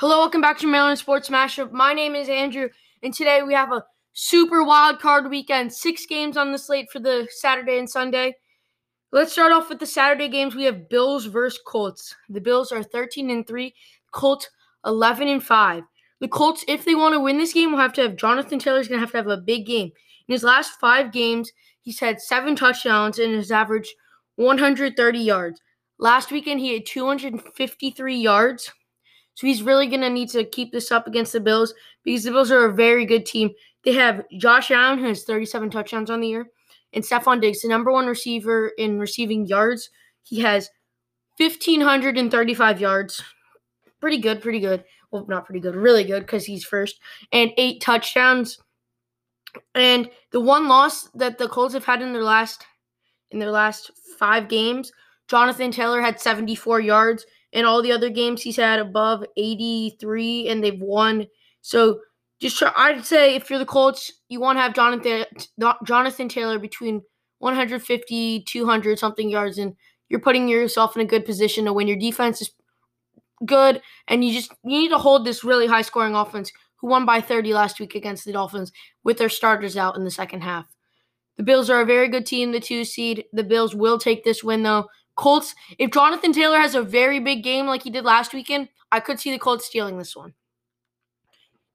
Hello, welcome back to Maryland Sports Mashup. My name is Andrew, and today we have a super wild card weekend. Six games on the slate for the Saturday and Sunday. Let's start off with the Saturday games. We have Bills versus Colts. The Bills are 13 and 3, Colts 11 and 5. The Colts, if they want to win this game, will have to have Jonathan Taylor's going to have to have a big game. In his last five games, he's had seven touchdowns and has averaged 130 yards. Last weekend, he had 253 yards so he's really going to need to keep this up against the Bills because the Bills are a very good team. They have Josh Allen, who has 37 touchdowns on the year, and Stefon Diggs, the number one receiver in receiving yards. He has 1,535 yards. Pretty good, pretty good. Well, not pretty good, really good because he's first. And eight touchdowns. And the one loss that the Colts have had in their last in their last five games, Jonathan Taylor had 74 yards in all the other games he's had above 83 and they've won. So just try, I'd say if you're the Colts, you want to have Jonathan Jonathan Taylor between 150 200 something yards and you're putting yourself in a good position to win. Your defense is good and you just you need to hold this really high scoring offense who won by 30 last week against the Dolphins with their starters out in the second half. The Bills are a very good team, the 2 seed. The Bills will take this win though. Colts, if Jonathan Taylor has a very big game like he did last weekend, I could see the Colts stealing this one.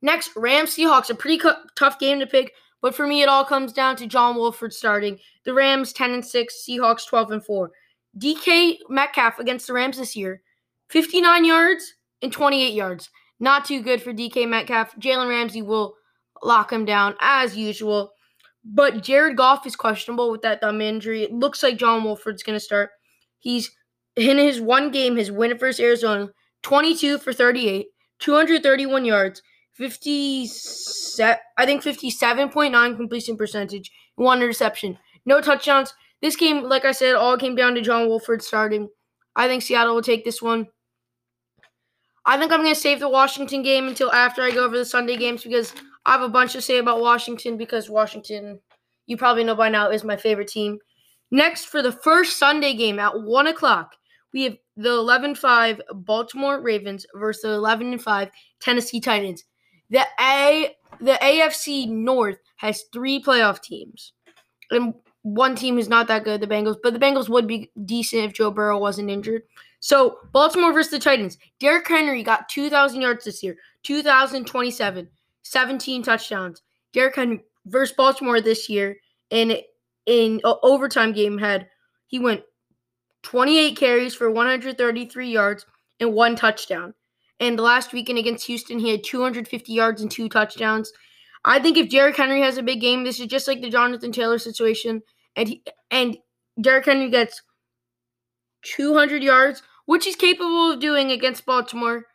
Next, Rams Seahawks, a pretty cu- tough game to pick, but for me, it all comes down to John Wolford starting. The Rams 10 and 6, Seahawks 12 and 4. DK Metcalf against the Rams this year, 59 yards and 28 yards. Not too good for DK Metcalf. Jalen Ramsey will lock him down as usual. But Jared Goff is questionable with that thumb injury. It looks like John Wolford's going to start. He's in his one game, his win versus Arizona, 22 for 38, 231 yards, 50 I think 57.9 completion percentage, one interception, no touchdowns. This game, like I said, all came down to John Wolford starting. I think Seattle will take this one. I think I'm going to save the Washington game until after I go over the Sunday games because I have a bunch to say about Washington because Washington, you probably know by now, is my favorite team. Next, for the first Sunday game at 1 o'clock, we have the 11 5 Baltimore Ravens versus the 11 5 Tennessee Titans. The A the AFC North has three playoff teams. And one team is not that good, the Bengals, but the Bengals would be decent if Joe Burrow wasn't injured. So, Baltimore versus the Titans. Derrick Henry got 2,000 yards this year, 2,027, 17 touchdowns. Derrick Henry versus Baltimore this year, and in overtime game had he went 28 carries for 133 yards and one touchdown. And last weekend against Houston, he had 250 yards and two touchdowns. I think if Derrick Henry has a big game, this is just like the Jonathan Taylor situation, and he, and Derrick Henry gets 200 yards, which he's capable of doing against Baltimore.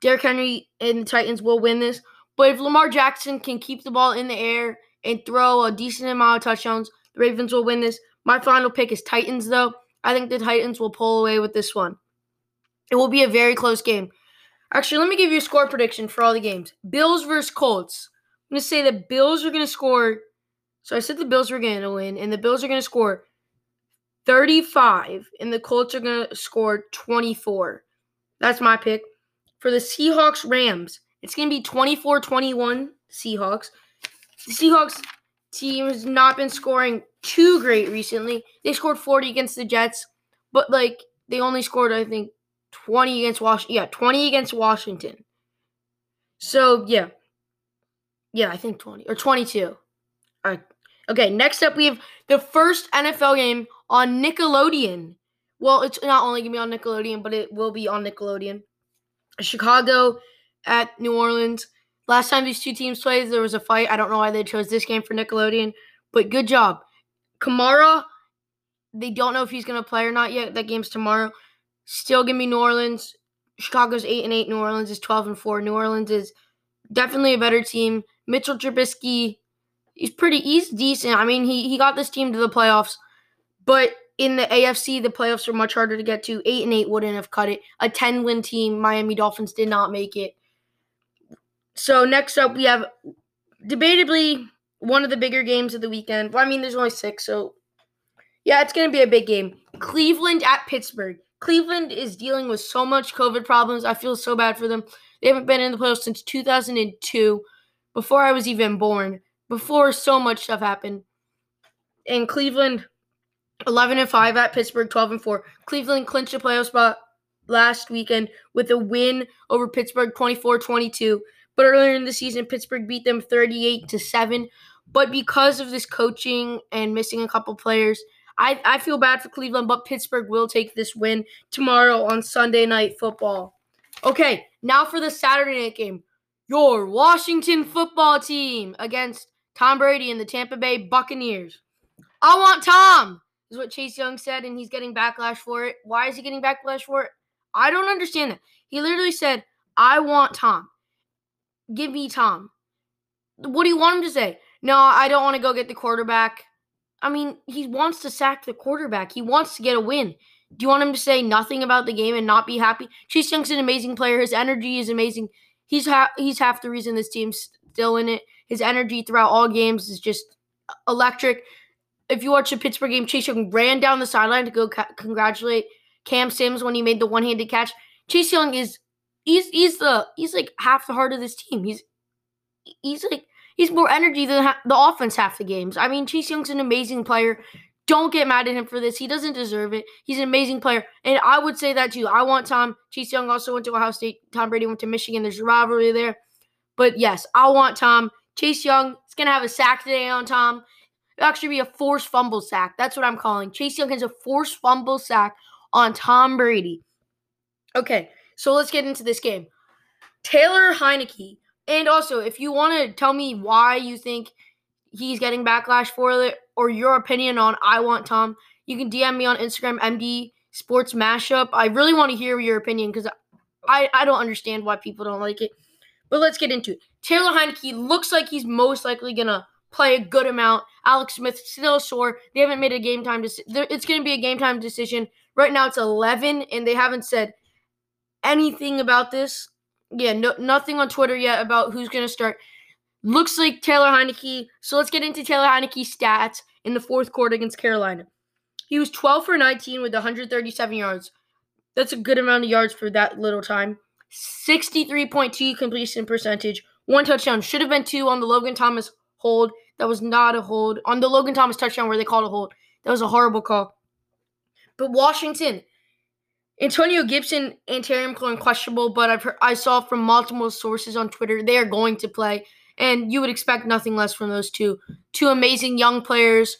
Derrick Henry and the Titans will win this. But if Lamar Jackson can keep the ball in the air and throw a decent amount of touchdowns, the Ravens will win this. My final pick is Titans, though. I think the Titans will pull away with this one. It will be a very close game. Actually, let me give you a score prediction for all the games. Bills versus Colts. I'm going to say the Bills are going to score. So I said the Bills were going to win, and the Bills are going to score 35, and the Colts are going to score 24. That's my pick. For the Seahawks Rams, it's going to be 24 21 Seahawks. The Seahawks team has not been scoring too great recently. They scored 40 against the Jets, but like they only scored, I think, 20 against Washington. Yeah, 20 against Washington. So yeah. Yeah, I think 20 or 22. All right. Okay, next up we have the first NFL game on Nickelodeon. Well, it's not only gonna be on Nickelodeon, but it will be on Nickelodeon. Chicago at New Orleans. Last time these two teams played, there was a fight. I don't know why they chose this game for Nickelodeon, but good job. Kamara, they don't know if he's going to play or not yet. That game's tomorrow. Still give me New Orleans. Chicago's 8 and 8. New Orleans is 12 and 4. New Orleans is definitely a better team. Mitchell Trubisky, he's pretty, he's decent. I mean, he, he got this team to the playoffs, but in the AFC, the playoffs are much harder to get to. 8 and 8 wouldn't have cut it. A 10 win team, Miami Dolphins, did not make it. So next up, we have debatably one of the bigger games of the weekend. Well, I mean, there's only six, so yeah, it's gonna be a big game. Cleveland at Pittsburgh. Cleveland is dealing with so much COVID problems. I feel so bad for them. They haven't been in the playoffs since 2002, before I was even born, before so much stuff happened. And Cleveland, 11 and 5 at Pittsburgh, 12 and 4. Cleveland clinched a playoff spot last weekend with a win over Pittsburgh 24-22. But earlier in the season, Pittsburgh beat them 38 to 7. But because of this coaching and missing a couple players, I, I feel bad for Cleveland, but Pittsburgh will take this win tomorrow on Sunday Night Football. Okay, now for the Saturday night game. Your Washington football team against Tom Brady and the Tampa Bay Buccaneers. I want Tom, is what Chase Young said, and he's getting backlash for it. Why is he getting backlash for it? I don't understand that. He literally said, I want Tom. Give me Tom. What do you want him to say? No, I don't want to go get the quarterback. I mean, he wants to sack the quarterback. He wants to get a win. Do you want him to say nothing about the game and not be happy? Chase Young's an amazing player. His energy is amazing. He's ha- he's half the reason this team's still in it. His energy throughout all games is just electric. If you watch the Pittsburgh game, Chase Young ran down the sideline to go ca- congratulate Cam Sims when he made the one-handed catch. Chase Young is he's he's the he's like half the heart of this team. He's he's like he's more energy than ha- the offense half the games. I mean, Chase Young's an amazing player. Don't get mad at him for this. He doesn't deserve it. He's an amazing player. And I would say that too. I want Tom. Chase Young also went to Ohio State. Tom Brady went to Michigan. There's a rivalry there. But yes, I want Tom. Chase Young going to have a sack today on Tom. It'll actually be a forced fumble sack. That's what I'm calling. Chase Young has a forced fumble sack on Tom Brady. Okay, so let's get into this game. Taylor Heinicke. And also, if you want to tell me why you think he's getting backlash for it or your opinion on I Want Tom, you can DM me on Instagram, MD Sports Mashup. I really want to hear your opinion because I, I don't understand why people don't like it. But let's get into it. Taylor Heinicke looks like he's most likely going to play a good amount. Alex Smith still sore. They haven't made a game time decision. It's going to be a game time decision. Right now it's 11, and they haven't said anything about this. Yeah, no, nothing on Twitter yet about who's going to start. Looks like Taylor Heinicke. So let's get into Taylor Heinicke's stats in the fourth quarter against Carolina. He was 12 for 19 with 137 yards. That's a good amount of yards for that little time. 63.2 completion percentage. One touchdown. Should have been two on the Logan Thomas hold. That was not a hold. On the Logan Thomas touchdown where they called a hold. That was a horrible call. But Washington, Antonio Gibson and Terry McLaurin questionable, but I've heard, I saw from multiple sources on Twitter they are going to play and you would expect nothing less from those two. Two amazing young players,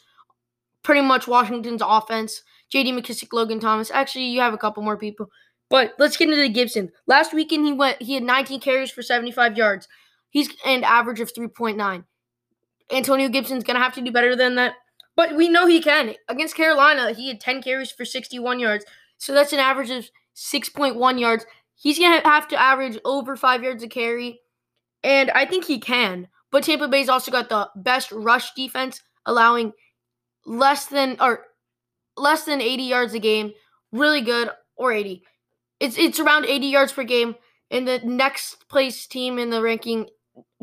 pretty much Washington's offense. J.D. McKissic, Logan Thomas. Actually, you have a couple more people. But let's get into the Gibson. Last weekend he went he had 19 carries for 75 yards. He's an average of 3.9. Antonio Gibson's gonna have to do better than that. But we know he can. Against Carolina, he had 10 carries for 61 yards. So that's an average of 6.1 yards. He's going to have to average over five yards a carry and I think he can. But Tampa Bay's also got the best rush defense, allowing less than or less than 80 yards a game. Really good or 80. It's it's around 80 yards per game. And the next place team in the ranking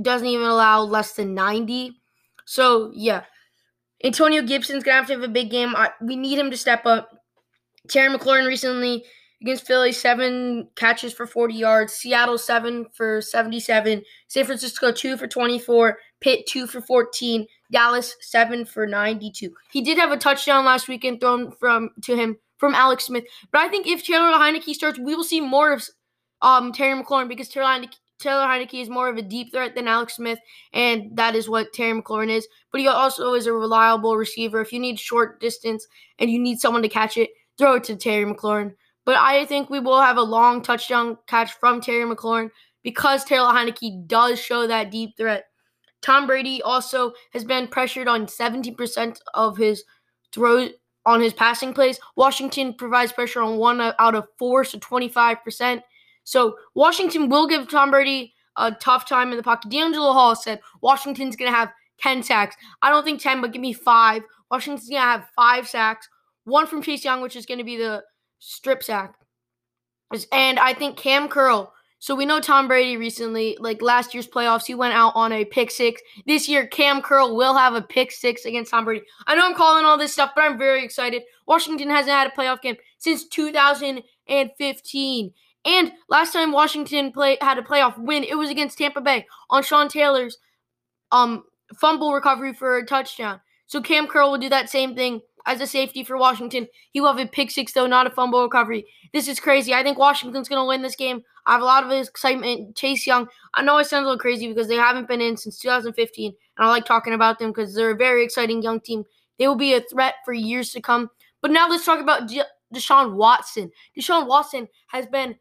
doesn't even allow less than 90. So yeah, Antonio Gibson's gonna have to have a big game. I, we need him to step up. Terry McLaurin recently Against Philly, seven catches for 40 yards. Seattle, seven for 77. San Francisco, two for 24. Pitt, two for 14. Dallas, seven for 92. He did have a touchdown last weekend thrown from to him from Alex Smith. But I think if Taylor Heinicke starts, we will see more of um, Terry McLaurin because Taylor Heinicke, Taylor Heinicke is more of a deep threat than Alex Smith, and that is what Terry McLaurin is. But he also is a reliable receiver. If you need short distance and you need someone to catch it, throw it to Terry McLaurin. But I think we will have a long touchdown catch from Terry McLaurin because Taylor Heinicke does show that deep threat. Tom Brady also has been pressured on 70% of his throws on his passing plays. Washington provides pressure on one out of four, so 25%. So Washington will give Tom Brady a tough time in the pocket. DeAngelo Hall said Washington's going to have 10 sacks. I don't think 10, but give me five. Washington's going to have five sacks. One from Chase Young, which is going to be the strip sack. And I think Kam Curl So we know Tom Brady recently, like last year's playoffs, he went out on a pick six. This year, Kam Curl will have a pick six against Tom Brady. I know I'm calling all this stuff, but I'm very excited. Washington hasn't had a playoff game since 2015. And last time Washington play had a playoff win, it was against Tampa Bay on Sean Taylor's um fumble recovery for a touchdown. So Kam Curl will do that same thing as a safety for Washington. He will have a pick six, though, not a fumble recovery. This is crazy. I think Washington's going to win this game. I have a lot of excitement. Chase Young, I know I sound a little crazy because they haven't been in since 2015, and I like talking about them because they're a very exciting young team. They will be a threat for years to come. But now let's talk about De- Deshaun Watson. Deshaun Watson has been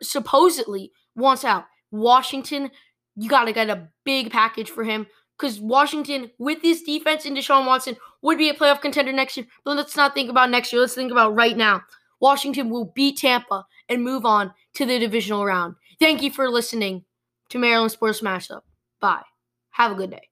supposedly wants out. Washington, you got to get a big package for him because Washington, with this defense and Deshaun Watson, would be a playoff contender next year. But let's not think about next year. Let's think about right now. Washington will beat Tampa and move on to the divisional round. Thank you for listening to Maryland Sports Mashup. Bye. Have a good day.